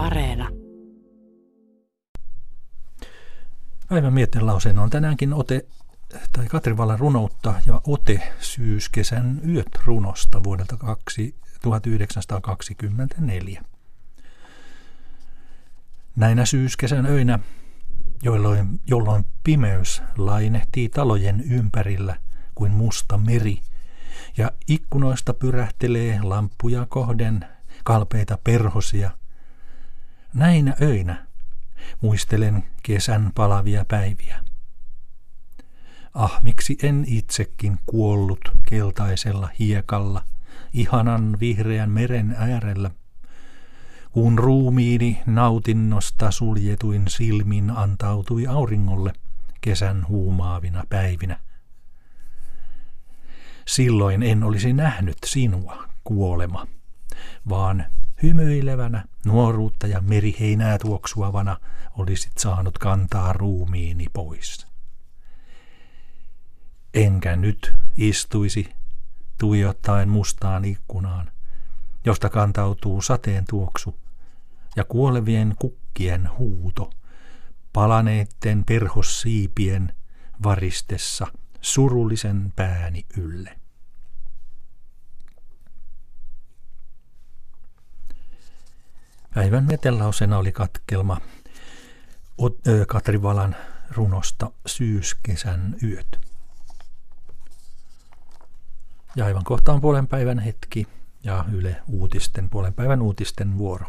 Areena. Päivän mietinlauseen on tänäänkin ote, tai Katri Vallan runoutta ja ote syyskesän yöt runosta vuodelta 1924. Näinä syyskesän öinä, jolloin, jolloin pimeys lainehtii talojen ympärillä kuin musta meri, ja ikkunoista pyrähtelee lamppuja kohden kalpeita perhosia. Näinä öinä muistelen kesän palavia päiviä. Ah, miksi en itsekin kuollut keltaisella hiekalla, ihanan vihreän meren äärellä, kun ruumiini nautinnosta suljetuin silmin antautui auringolle kesän huumaavina päivinä. Silloin en olisi nähnyt sinua, kuolema, vaan hymyilevänä, nuoruutta ja meriheinää tuoksuavana olisit saanut kantaa ruumiini pois. Enkä nyt istuisi tuijottaen mustaan ikkunaan, josta kantautuu sateen tuoksu ja kuolevien kukkien huuto, palaneitten perhossiipien varistessa surullisen pääni ylle. Päivän metellausena oli katkelma Katri Valan runosta Syyskesän yöt. Ja aivan kohta on puolen päivän hetki ja Yle Uutisten, puolen päivän uutisten vuoro.